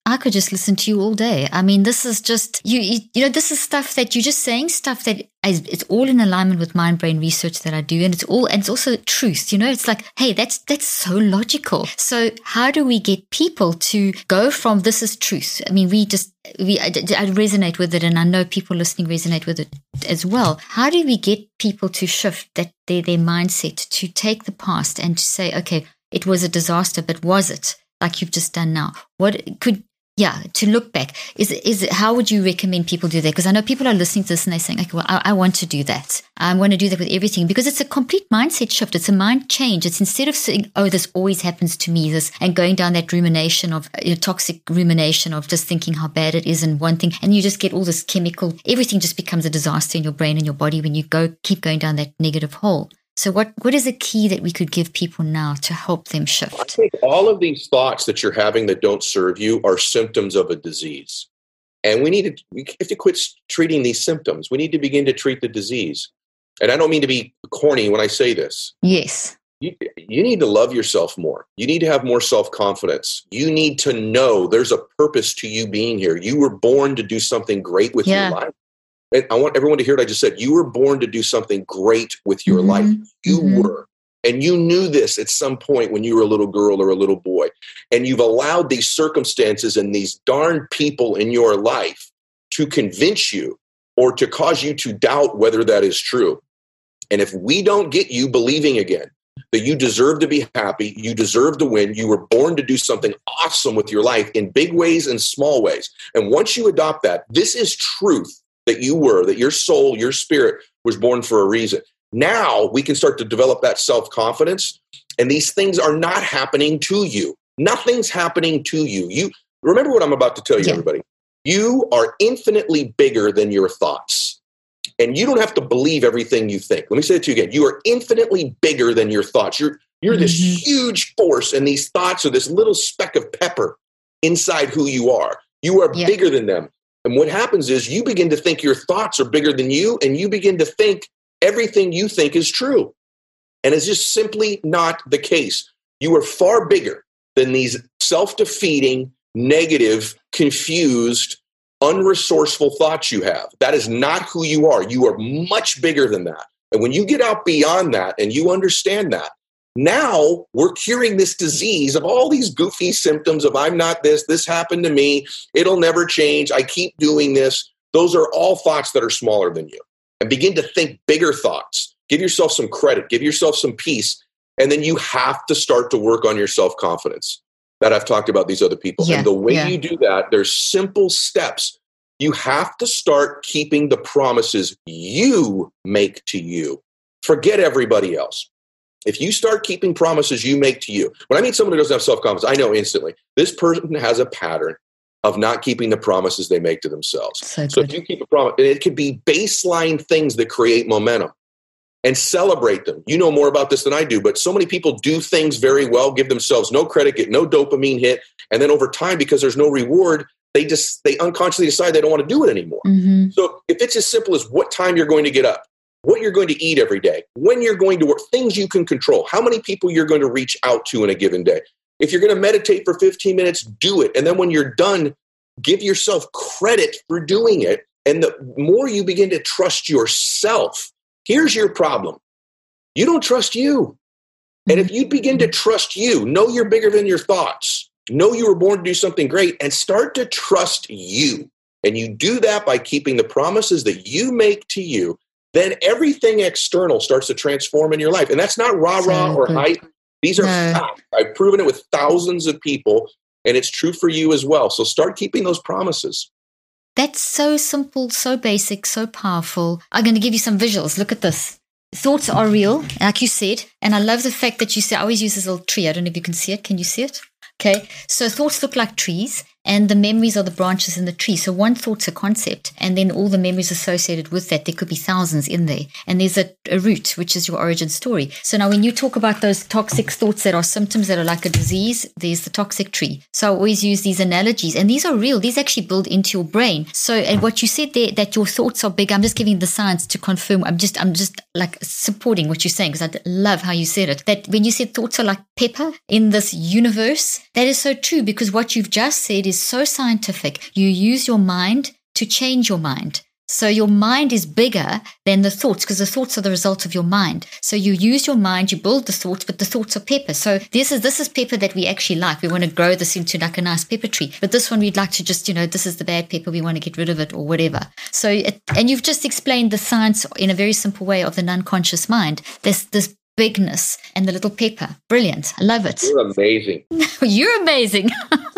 I could just listen to you all day. I mean, this is just you, you. You, know, this is stuff that you're just saying stuff that is, it's all in alignment with mind brain research that I do, and it's all and it's also truth. You know, it's like, hey, that's that's so logical. So how do we get people to go from this is truth? I mean, we just we I, I resonate with it, and I know people listening resonate with it as well. How do we get people to shift that their their mindset to take the past and to say, okay, it was a disaster, but was it? like you've just done now. What could yeah, to look back, is is how would you recommend people do that? Because I know people are listening to this and they're saying, okay, well, I, I, want to do that. I want to do that with everything because it's a complete mindset shift. It's a mind change. It's instead of saying, oh, this always happens to me, this and going down that rumination of you know, toxic rumination of just thinking how bad it is and one thing, and you just get all this chemical. Everything just becomes a disaster in your brain and your body when you go keep going down that negative hole. So, what, what is a key that we could give people now to help them shift? I think all of these thoughts that you're having that don't serve you are symptoms of a disease. And we need to, we have to quit treating these symptoms. We need to begin to treat the disease. And I don't mean to be corny when I say this. Yes. You, you need to love yourself more. You need to have more self confidence. You need to know there's a purpose to you being here. You were born to do something great with yeah. your life. And I want everyone to hear what I just said. You were born to do something great with your mm-hmm. life. You mm-hmm. were. And you knew this at some point when you were a little girl or a little boy. And you've allowed these circumstances and these darn people in your life to convince you or to cause you to doubt whether that is true. And if we don't get you believing again that you deserve to be happy, you deserve to win, you were born to do something awesome with your life in big ways and small ways. And once you adopt that, this is truth that you were, that your soul, your spirit was born for a reason. Now we can start to develop that self confidence, and these things are not happening to you. Nothing's happening to you. You remember what I'm about to tell you, yeah. everybody. You are infinitely bigger than your thoughts. And you don't have to believe everything you think. Let me say it to you again. You are infinitely bigger than your thoughts. You're you're mm-hmm. this huge force, and these thoughts are this little speck of pepper inside who you are. You are yeah. bigger than them. And what happens is you begin to think your thoughts are bigger than you, and you begin to think everything you think is true. And it's just simply not the case. You are far bigger than these self defeating, negative, confused, unresourceful thoughts you have. That is not who you are. You are much bigger than that. And when you get out beyond that and you understand that, now we're curing this disease of all these goofy symptoms of I'm not this, this happened to me, it'll never change, I keep doing this. Those are all thoughts that are smaller than you. And begin to think bigger thoughts. Give yourself some credit, give yourself some peace. And then you have to start to work on your self confidence that I've talked about these other people. Yeah, and the way yeah. you do that, there's simple steps. You have to start keeping the promises you make to you. Forget everybody else. If you start keeping promises you make to you, when I meet someone who doesn't have self confidence, I know instantly this person has a pattern of not keeping the promises they make to themselves. So, so if you keep a promise, and it could be baseline things that create momentum and celebrate them. You know more about this than I do, but so many people do things very well, give themselves no credit, get no dopamine hit, and then over time, because there's no reward, they just they unconsciously decide they don't want to do it anymore. Mm-hmm. So if it's as simple as what time you're going to get up, what you're going to eat every day, when you're going to work, things you can control, how many people you're going to reach out to in a given day. If you're going to meditate for 15 minutes, do it. And then when you're done, give yourself credit for doing it. And the more you begin to trust yourself, here's your problem you don't trust you. And if you begin to trust you, know you're bigger than your thoughts, know you were born to do something great, and start to trust you. And you do that by keeping the promises that you make to you then everything external starts to transform in your life. And that's not rah rah or hype. These are no. facts. I've proven it with thousands of people, and it's true for you as well. So start keeping those promises. That's so simple, so basic, so powerful. I'm going to give you some visuals. Look at this. Thoughts are real, like you said. And I love the fact that you say, I always use this little tree. I don't know if you can see it. Can you see it? Okay. So thoughts look like trees and the memories are the branches in the tree. So one thought's a concept, and then all the memories associated with that, there could be thousands in there. And there's a, a, root, which is your origin story. So now when you talk about those toxic thoughts that are symptoms that are like a disease, there's the toxic tree. So I always use these analogies, and these are real. These actually build into your brain. So and what you said there, that your thoughts are big, I'm just giving the science to confirm. I'm just, I'm just like supporting what you're saying because I love how you said it. That when you said thoughts are like pepper in this universe, that is so true because what you've just said is so scientific. You use your mind to change your mind. So your mind is bigger than the thoughts because the thoughts are the result of your mind. So you use your mind, you build the thoughts, but the thoughts are pepper. So this is this is pepper that we actually like. We want to grow this into like a nice pepper tree. But this one we'd like to just, you know, this is the bad pepper, we want to get rid of it or whatever. So it, and you've just explained the science in a very simple way of the unconscious mind. There's this bigness and the little pepper. Brilliant. I love it. You're amazing. You're amazing.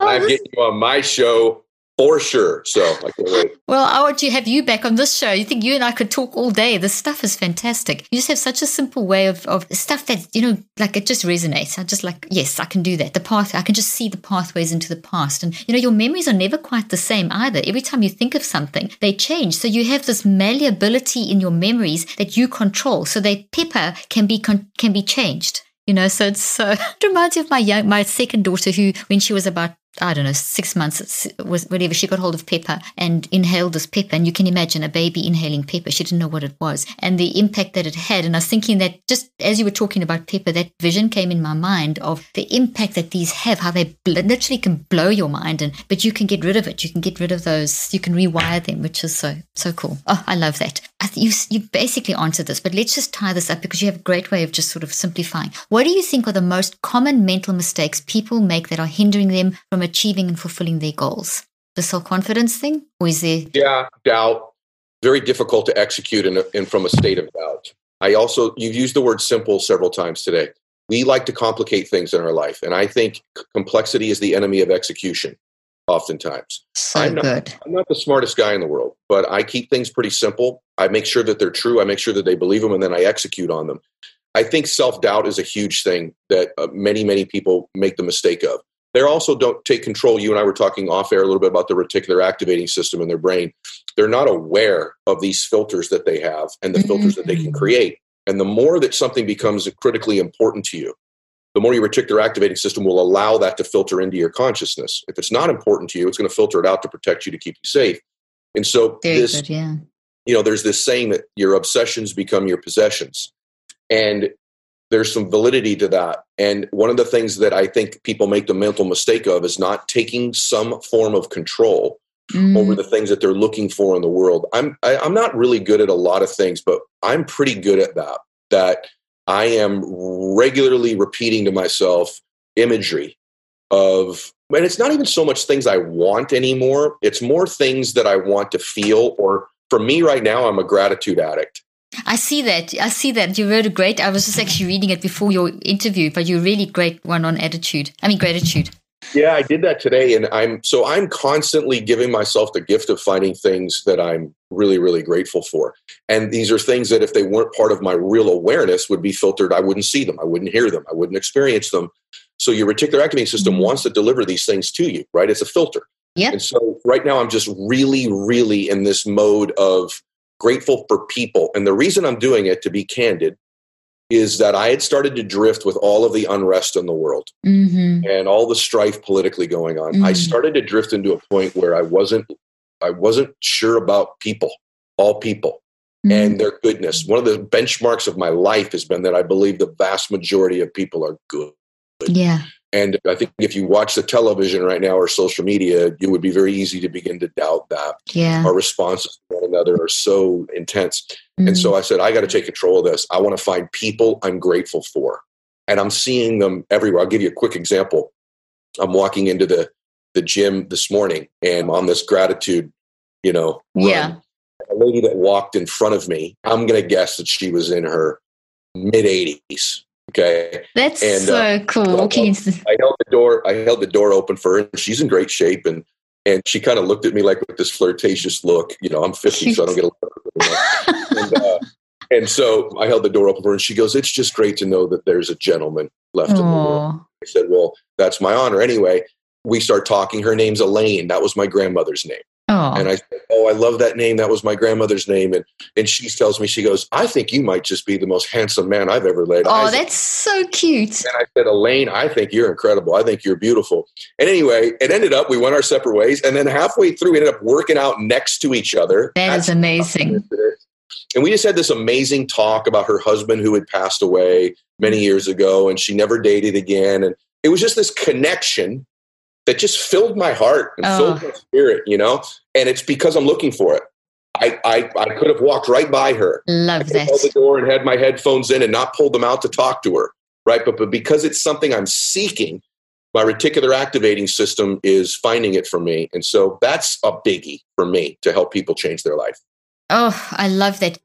oh, I'm getting you on my show for sure. So I can't wait. Well, I want to have you back on this show. You think you and I could talk all day. This stuff is fantastic. You just have such a simple way of, of stuff that, you know, like it just resonates. I just like, yes, I can do that. The path, I can just see the pathways into the past. And, you know, your memories are never quite the same either. Every time you think of something, they change. So you have this malleability in your memories that you control. So that pepper can be, can be changed you know so it's so it reminds me of my young my second daughter who when she was about I don't know, six months, was whatever. She got hold of pepper and inhaled this pepper. And you can imagine a baby inhaling pepper. She didn't know what it was and the impact that it had. And I was thinking that just as you were talking about pepper, that vision came in my mind of the impact that these have, how they literally can blow your mind. And, but you can get rid of it. You can get rid of those, you can rewire them, which is so, so cool. Oh, I love that. I th- you, you basically answered this, but let's just tie this up because you have a great way of just sort of simplifying. What do you think are the most common mental mistakes people make that are hindering them from achieving and fulfilling their goals? The self confidence thing, or is there? Yeah, doubt. Very difficult to execute in, a, in from a state of doubt. I also you've used the word simple several times today. We like to complicate things in our life, and I think complexity is the enemy of execution. Oftentimes, so I'm not, good. I'm not the smartest guy in the world, but I keep things pretty simple. I make sure that they're true. I make sure that they believe them, and then I execute on them. I think self doubt is a huge thing that uh, many, many people make the mistake of. They also don't take control. You and I were talking off air a little bit about the reticular activating system in their brain. They're not aware of these filters that they have and the mm-hmm. filters that they can create. And the more that something becomes critically important to you, the more your reticular activating system will allow that to filter into your consciousness. If it's not important to you, it's going to filter it out to protect you to keep you safe. And so Very this, good, yeah. you know, there's this saying that your obsessions become your possessions. And there's some validity to that. And one of the things that I think people make the mental mistake of is not taking some form of control mm. over the things that they're looking for in the world. I'm I, am i am not really good at a lot of things, but I'm pretty good at that. That I am regularly repeating to myself imagery of and it's not even so much things I want anymore. It's more things that I want to feel or for me right now, I'm a gratitude addict. I see that. I see that. You wrote a great, I was just actually reading it before your interview, but you're really great one on attitude. I mean, gratitude. Yeah, I did that today. And I'm, so I'm constantly giving myself the gift of finding things that I'm really, really grateful for. And these are things that if they weren't part of my real awareness would be filtered. I wouldn't see them. I wouldn't hear them. I wouldn't experience them. So your reticular activating system mm-hmm. wants to deliver these things to you, right? It's a filter. Yeah. And so right now I'm just really, really in this mode of grateful for people. And the reason I'm doing it, to be candid, is that I had started to drift with all of the unrest in the world mm-hmm. and all the strife politically going on. Mm-hmm. I started to drift into a point where I wasn't I wasn't sure about people, all people, mm-hmm. and their goodness. One of the benchmarks of my life has been that I believe the vast majority of people are good. Yeah. And I think if you watch the television right now or social media, it would be very easy to begin to doubt that. Yeah. Our responses to one another are so intense. Mm-hmm. And so mm. I said, I got to take control of this. I want to find people I'm grateful for. And I'm seeing them everywhere. I'll give you a quick example. I'm walking into the, the gym this morning and on this gratitude, you know, run. yeah. A lady that walked in front of me, I'm going to guess that she was in her mid 80s Okay. That's and, so uh, cool. Okay. I held the door. I held the door open for her, and she's in great shape. And and she kind of looked at me like with this flirtatious look. You know, I'm 50, so I don't get a look. and, uh, and so I held the door open for her, and she goes, "It's just great to know that there's a gentleman left Aww. in the world." I said, "Well, that's my honor." Anyway, we start talking. Her name's Elaine. That was my grandmother's name. Oh. And I said, Oh, I love that name. That was my grandmother's name. And and she tells me, she goes, I think you might just be the most handsome man I've ever laid oh, Oh, that's so cute. And I said, Elaine, I think you're incredible. I think you're beautiful. And anyway, it ended up we went our separate ways. And then halfway through, we ended up working out next to each other. That That's is amazing. And we just had this amazing talk about her husband who had passed away many years ago and she never dated again. And it was just this connection that just filled my heart and oh. filled my spirit, you know? And it's because I'm looking for it. I, I, I could have walked right by her. Love that. the door and had my headphones in and not pulled them out to talk to her, right? But, but because it's something I'm seeking, my reticular activating system is finding it for me. And so that's a biggie for me to help people change their life. Oh, I love that.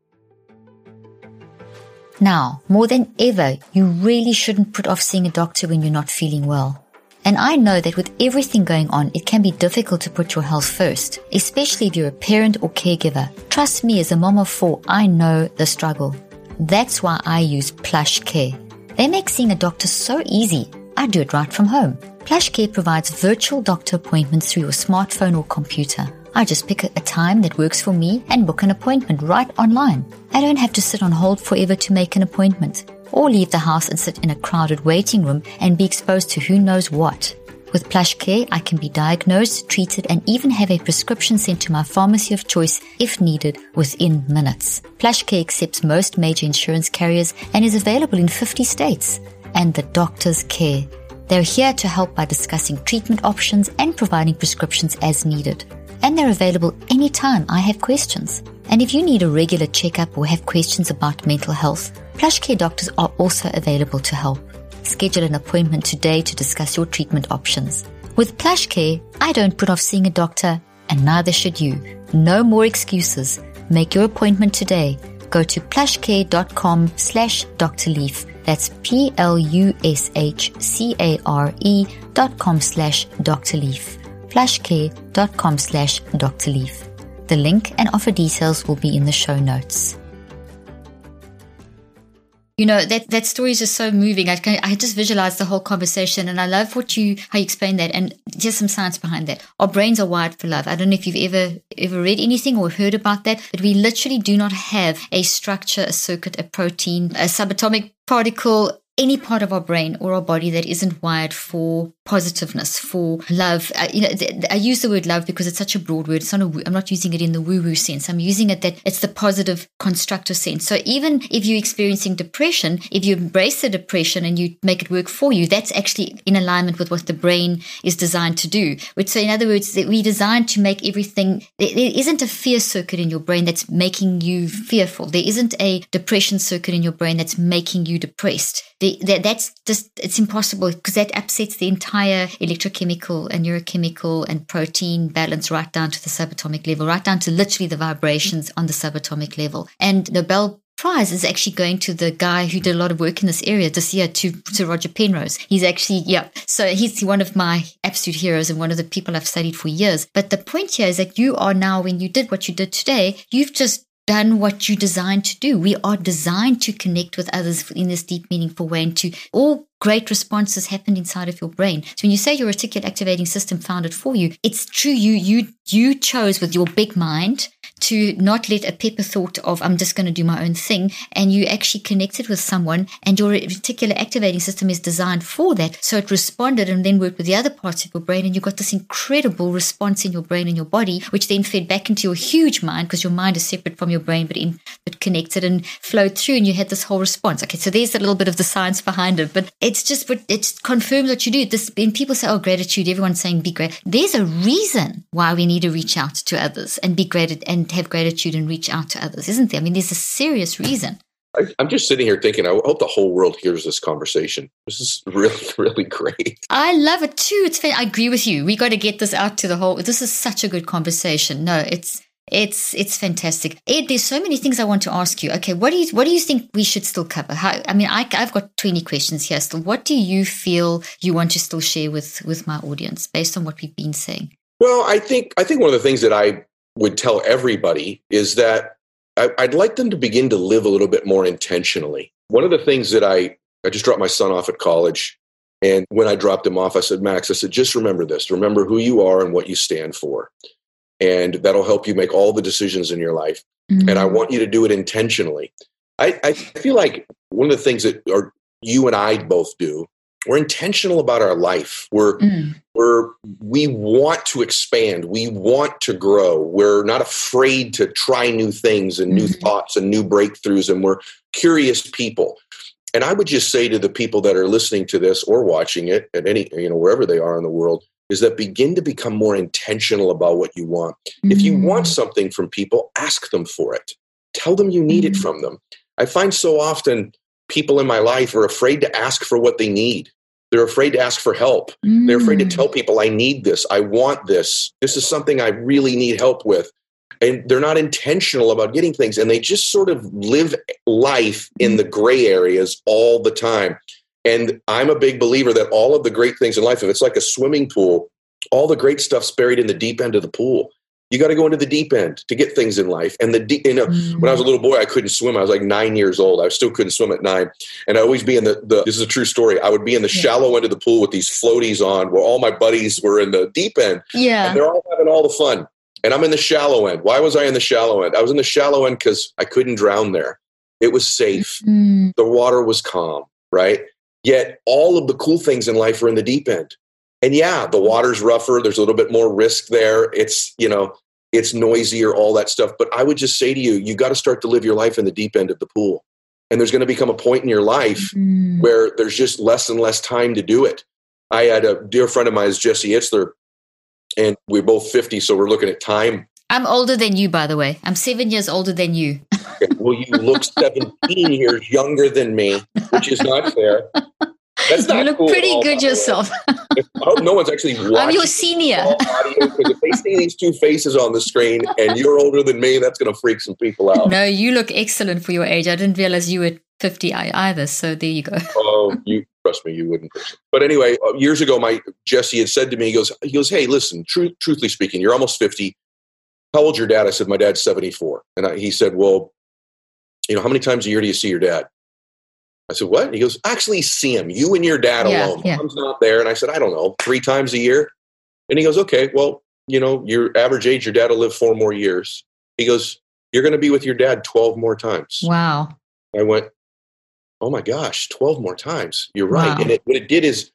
Now, more than ever, you really shouldn't put off seeing a doctor when you're not feeling well. And I know that with everything going on, it can be difficult to put your health first, especially if you're a parent or caregiver. Trust me, as a mom of four, I know the struggle. That's why I use PlushCare. They make seeing a doctor so easy. I do it right from home. PlushCare provides virtual doctor appointments through your smartphone or computer. I just pick a time that works for me and book an appointment right online. I don't have to sit on hold forever to make an appointment or leave the house and sit in a crowded waiting room and be exposed to who knows what. With PlushCare, I can be diagnosed, treated, and even have a prescription sent to my pharmacy of choice if needed within minutes. PlushCare accepts most major insurance carriers and is available in 50 states. And the doctors care. They're here to help by discussing treatment options and providing prescriptions as needed. And they're available anytime I have questions. And if you need a regular checkup or have questions about mental health, PlushCare doctors are also available to help. Schedule an appointment today to discuss your treatment options. With PlushCare, I don't put off seeing a doctor, and neither should you. No more excuses. Make your appointment today. Go to plushcare.com slash Dr. Leaf. That's P-L-U-S-H-C-A-R-E dot com slash Dr. Leaf. plushcare.com slash Dr. Leaf. The link and offer details will be in the show notes. You know that that story is just so moving. I I just visualized the whole conversation, and I love what you how you explain that, and just some science behind that. Our brains are wired for love. I don't know if you've ever ever read anything or heard about that, but we literally do not have a structure, a circuit, a protein, a subatomic particle any part of our brain or our body that isn't wired for positiveness, for love. Uh, you know, I use the word love because it's such a broad word. It's not a, I'm not using it in the woo woo sense. I'm using it that it's the positive, constructive sense. So even if you're experiencing depression, if you embrace the depression and you make it work for you, that's actually in alignment with what the brain is designed to do. So in other words, that we designed to make everything, there isn't a fear circuit in your brain that's making you fearful. There isn't a depression circuit in your brain that's making you depressed the, that, that's just it's impossible because that upsets the entire electrochemical and neurochemical and protein balance right down to the subatomic level, right down to literally the vibrations on the subatomic level. And Nobel prize is actually going to the guy who did a lot of work in this area this year to, to Roger Penrose. He's actually, yeah. So he's one of my absolute heroes and one of the people I've studied for years. But the point here is that you are now, when you did what you did today, you've just done what you designed to do. We are designed to connect with others in this deep, meaningful way and to all great responses happen inside of your brain. So when you say your reticular activating system found it for you, it's true. You, you, you chose with your big mind to not let a pepper thought of I'm just going to do my own thing and you actually connected with someone and your reticular activating system is designed for that. So it responded and then worked with the other parts of your brain and you got this incredible response in your brain and your body which then fed back into your huge mind because your mind is separate from your brain but in but connected and flowed through and you had this whole response. Okay so there's a little bit of the science behind it but it's just what it confirms what you do. This when people say oh gratitude everyone's saying be great there's a reason why we need to reach out to others and be great and have gratitude and reach out to others, isn't there? I mean, there's a serious reason. I, am just sitting here thinking, I hope the whole world hears this conversation. This is really, really great. I love it too. It's I agree with you. We got to get this out to the whole. This is such a good conversation. No, it's it's it's fantastic. Ed, there's so many things I want to ask you. Okay, what do you what do you think we should still cover? How, I mean, I, I've got 20 questions here still. What do you feel you want to still share with with my audience based on what we've been saying? Well, I think I think one of the things that I would tell everybody is that I, I'd like them to begin to live a little bit more intentionally. One of the things that I I just dropped my son off at college, and when I dropped him off, I said, Max, I said, just remember this: remember who you are and what you stand for, and that'll help you make all the decisions in your life. Mm-hmm. And I mm-hmm. want you to do it intentionally. I, I feel like one of the things that are you and I both do we're intentional about our life we're mm. we're we want to expand we want to grow we're not afraid to try new things and new mm. thoughts and new breakthroughs and we're curious people and i would just say to the people that are listening to this or watching it at any you know wherever they are in the world is that begin to become more intentional about what you want mm. if you want mm. something from people ask them for it tell them you need it mm. from them i find so often people in my life are afraid to ask for what they need. They're afraid to ask for help. Mm. They're afraid to mm. tell people, I need this. I want this. This is something I really need help with. And they're not intentional about getting things. And they just sort of live life in the gray areas all the time. And I'm a big believer that all of the great things in life, if it's like a swimming pool, all the great stuff's buried in the deep end of the pool. You got to go into the deep end to get things in life. And the deep, you know, mm. when I was a little boy, I couldn't swim. I was like nine years old. I still couldn't swim at nine. And I always be in the, the this is a true story. I would be in the yeah. shallow end of the pool with these floaties on where all my buddies were in the deep end. Yeah. And they're all having all the fun. And I'm in the shallow end. Why was I in the shallow end? I was in the shallow end because I couldn't drown there. It was safe. Mm. The water was calm, right? Yet all of the cool things in life are in the deep end. And yeah, the water's rougher. There's a little bit more risk there. It's, you know, it's noisier, all that stuff. But I would just say to you, you got to start to live your life in the deep end of the pool. And there's going to become a point in your life mm. where there's just less and less time to do it. I had a dear friend of mine, is Jesse Itzler, and we're both 50, so we're looking at time. I'm older than you, by the way. I'm seven years older than you. well, you look 17 years younger than me, which is not fair. You look cool pretty good yourself. I hope no one's actually watching. I'm your senior. Because if they see these two faces on the screen and you're older than me, that's going to freak some people out. No, you look excellent for your age. I didn't realize you were 50 either. So there you go. Oh, you trust me, you wouldn't. But anyway, uh, years ago, my Jesse had said to me, he goes, he goes, hey, listen, truth, truthfully speaking, you're almost 50. How old's your dad? I said, my dad's 74. And I, he said, well, you know, how many times a year do you see your dad? I said, what? he goes, actually see him. You and your dad yeah, alone. Yeah. Mom's not there. And I said, I don't know, three times a year. And he goes, okay, well, you know, your average age, your dad will live four more years. He goes, you're going to be with your dad 12 more times. Wow. I went, oh my gosh, 12 more times. You're right. Wow. And it, what it did is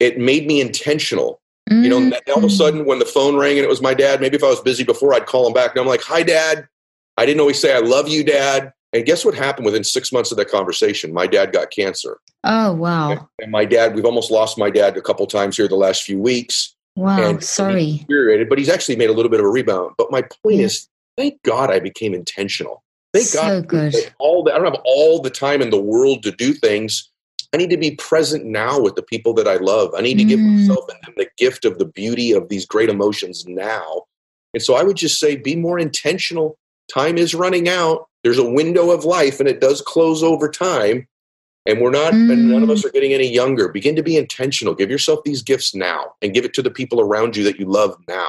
it made me intentional. Mm-hmm. You know, mm-hmm. all of a sudden when the phone rang and it was my dad, maybe if I was busy before, I'd call him back. And I'm like, hi, dad. I didn't always say, I love you, dad. And guess what happened within six months of that conversation? My dad got cancer. Oh, wow. And my dad, we've almost lost my dad a couple times here the last few weeks. Wow, and sorry. but he's actually made a little bit of a rebound. But my point yeah. is, thank God I became intentional. Thank so God. good. All the, I don't have all the time in the world to do things. I need to be present now with the people that I love. I need to mm. give myself and them the gift of the beauty of these great emotions now. And so I would just say, be more intentional. Time is running out there's a window of life and it does close over time. And we're not mm. and none of us mm. are getting any younger. Begin to be intentional. Give yourself these gifts now and give it to the people around you that you love now.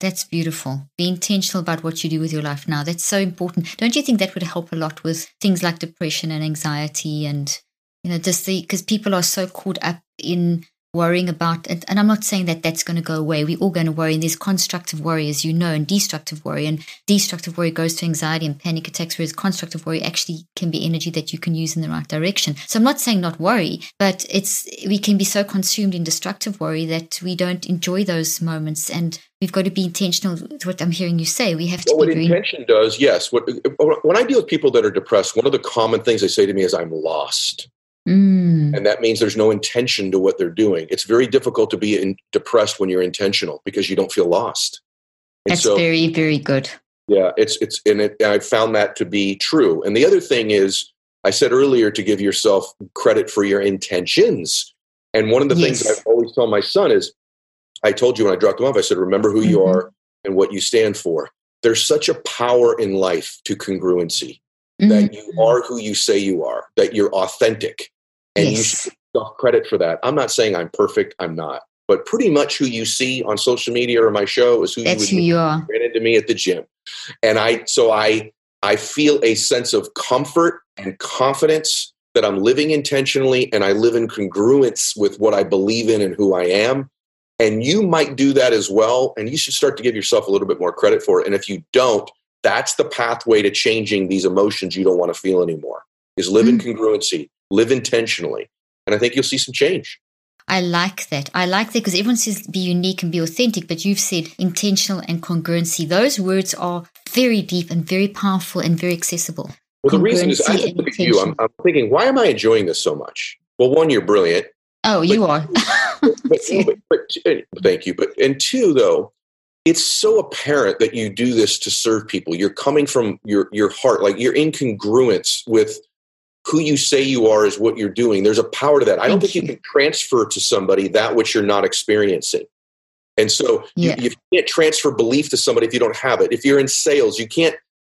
That's beautiful. Be intentional about what you do with your life now. That's so important. Don't you think that would help a lot with things like depression and anxiety and you know just the because people are so caught up in worrying about and, and i'm not saying that that's going to go away. We're all going to worry. And there's constructive worry as you know and destructive worry. And destructive worry goes to anxiety and panic attacks whereas constructive worry actually can be energy that you can use in the right direction. So i'm not saying not worry but it's we can be so consumed in destructive worry that we don't enjoy those moments. And we've got to be intentional with what i'm hearing you say. We have to well, be what intention does yes. What when i deal with people that are depressed one of the common things they say to me is i'm lost Mm. And that means there's no intention to what they're doing. It's very difficult to be in, depressed when you're intentional because you don't feel lost. And That's so, very, very good. Yeah, it's it's and it, I found that to be true. And the other thing is, I said earlier to give yourself credit for your intentions. And one of the yes. things I always tell my son is, I told you when I dropped him off, I said, remember who mm-hmm. you are and what you stand for. There's such a power in life to congruency. Mm-hmm. That you are who you say you are, that you're authentic, and yes. you should give credit for that. I'm not saying I'm perfect. I'm not. But pretty much who you see on social media or my show is who That's you, who you are. ran into me at the gym. And I so I I feel a sense of comfort and confidence that I'm living intentionally and I live in congruence with what I believe in and who I am. And you might do that as well. And you should start to give yourself a little bit more credit for it. And if you don't, that's the pathway to changing these emotions you don't want to feel anymore is live in mm. congruency live intentionally. And I think you'll see some change. I like that. I like that because everyone says be unique and be authentic, but you've said intentional and congruency. Those words are very deep and very powerful and very accessible. Well, the reason is I look at you, I'm, I'm, thinking, why am I enjoying this so much? Well, one, you're brilliant. Oh, but, you are. but, but, but, thank you. But and two, though, it's so apparent that you do this to serve people. You're coming from your your heart, like you're in congruence with who you say you are is what you're doing. There's a power to that. I don't think you can transfer to somebody that which you're not experiencing. And so yeah. you, you, can't transfer belief to somebody if you don't have it. If you're in sales, you can't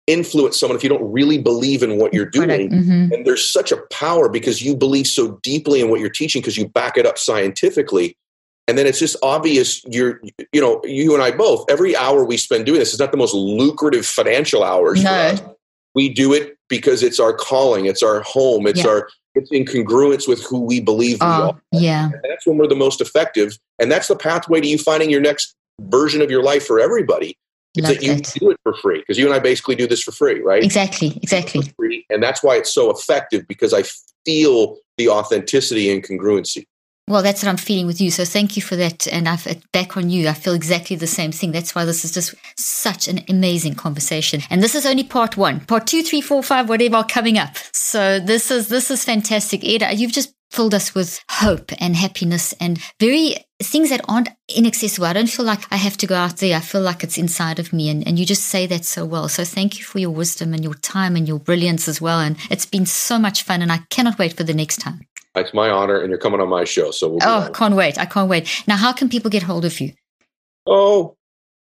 influence someone if you don't really believe in what you're doing. Mm-hmm. And there's such a power because you believe so deeply in what you're teaching because you back it up scientifically. And then it's just obvious you're, you know, you and I both, every hour we spend doing this is not the most lucrative financial hours no. We do it because it's our calling, it's our home, it's yeah. our, it's in congruence with who we believe we uh, are. Yeah. And that's when we're the most effective. And that's the pathway to you finding your next version of your life for everybody. It's that you it. do it for free because you and I basically do this for free, right? Exactly, exactly. Free, and that's why it's so effective because I feel the authenticity and congruency. Well, that's what I'm feeling with you. So thank you for that. And I've uh, back on you. I feel exactly the same thing. That's why this is just such an amazing conversation. And this is only part one. Part two, three, four, five, whatever are coming up. So this is this is fantastic. Ed, you've just filled us with hope and happiness and very things that aren't inaccessible. I don't feel like I have to go out there. I feel like it's inside of me. And, and you just say that so well. So thank you for your wisdom and your time and your brilliance as well. And it's been so much fun. And I cannot wait for the next time. It's my honor. And you're coming on my show. So we'll Oh, can't wait. I can't wait. Now, how can people get hold of you? Oh,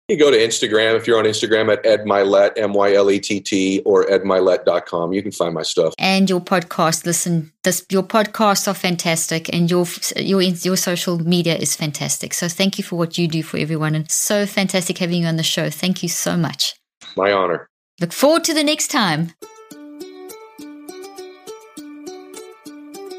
you go to Instagram if you're on Instagram at Ed Mylett, M Y L E T T, or edmylett.com. You can find my stuff. And your podcast. Listen, this, your podcasts are fantastic, and your, your, your social media is fantastic. So thank you for what you do for everyone. And so fantastic having you on the show. Thank you so much. My honor. Look forward to the next time.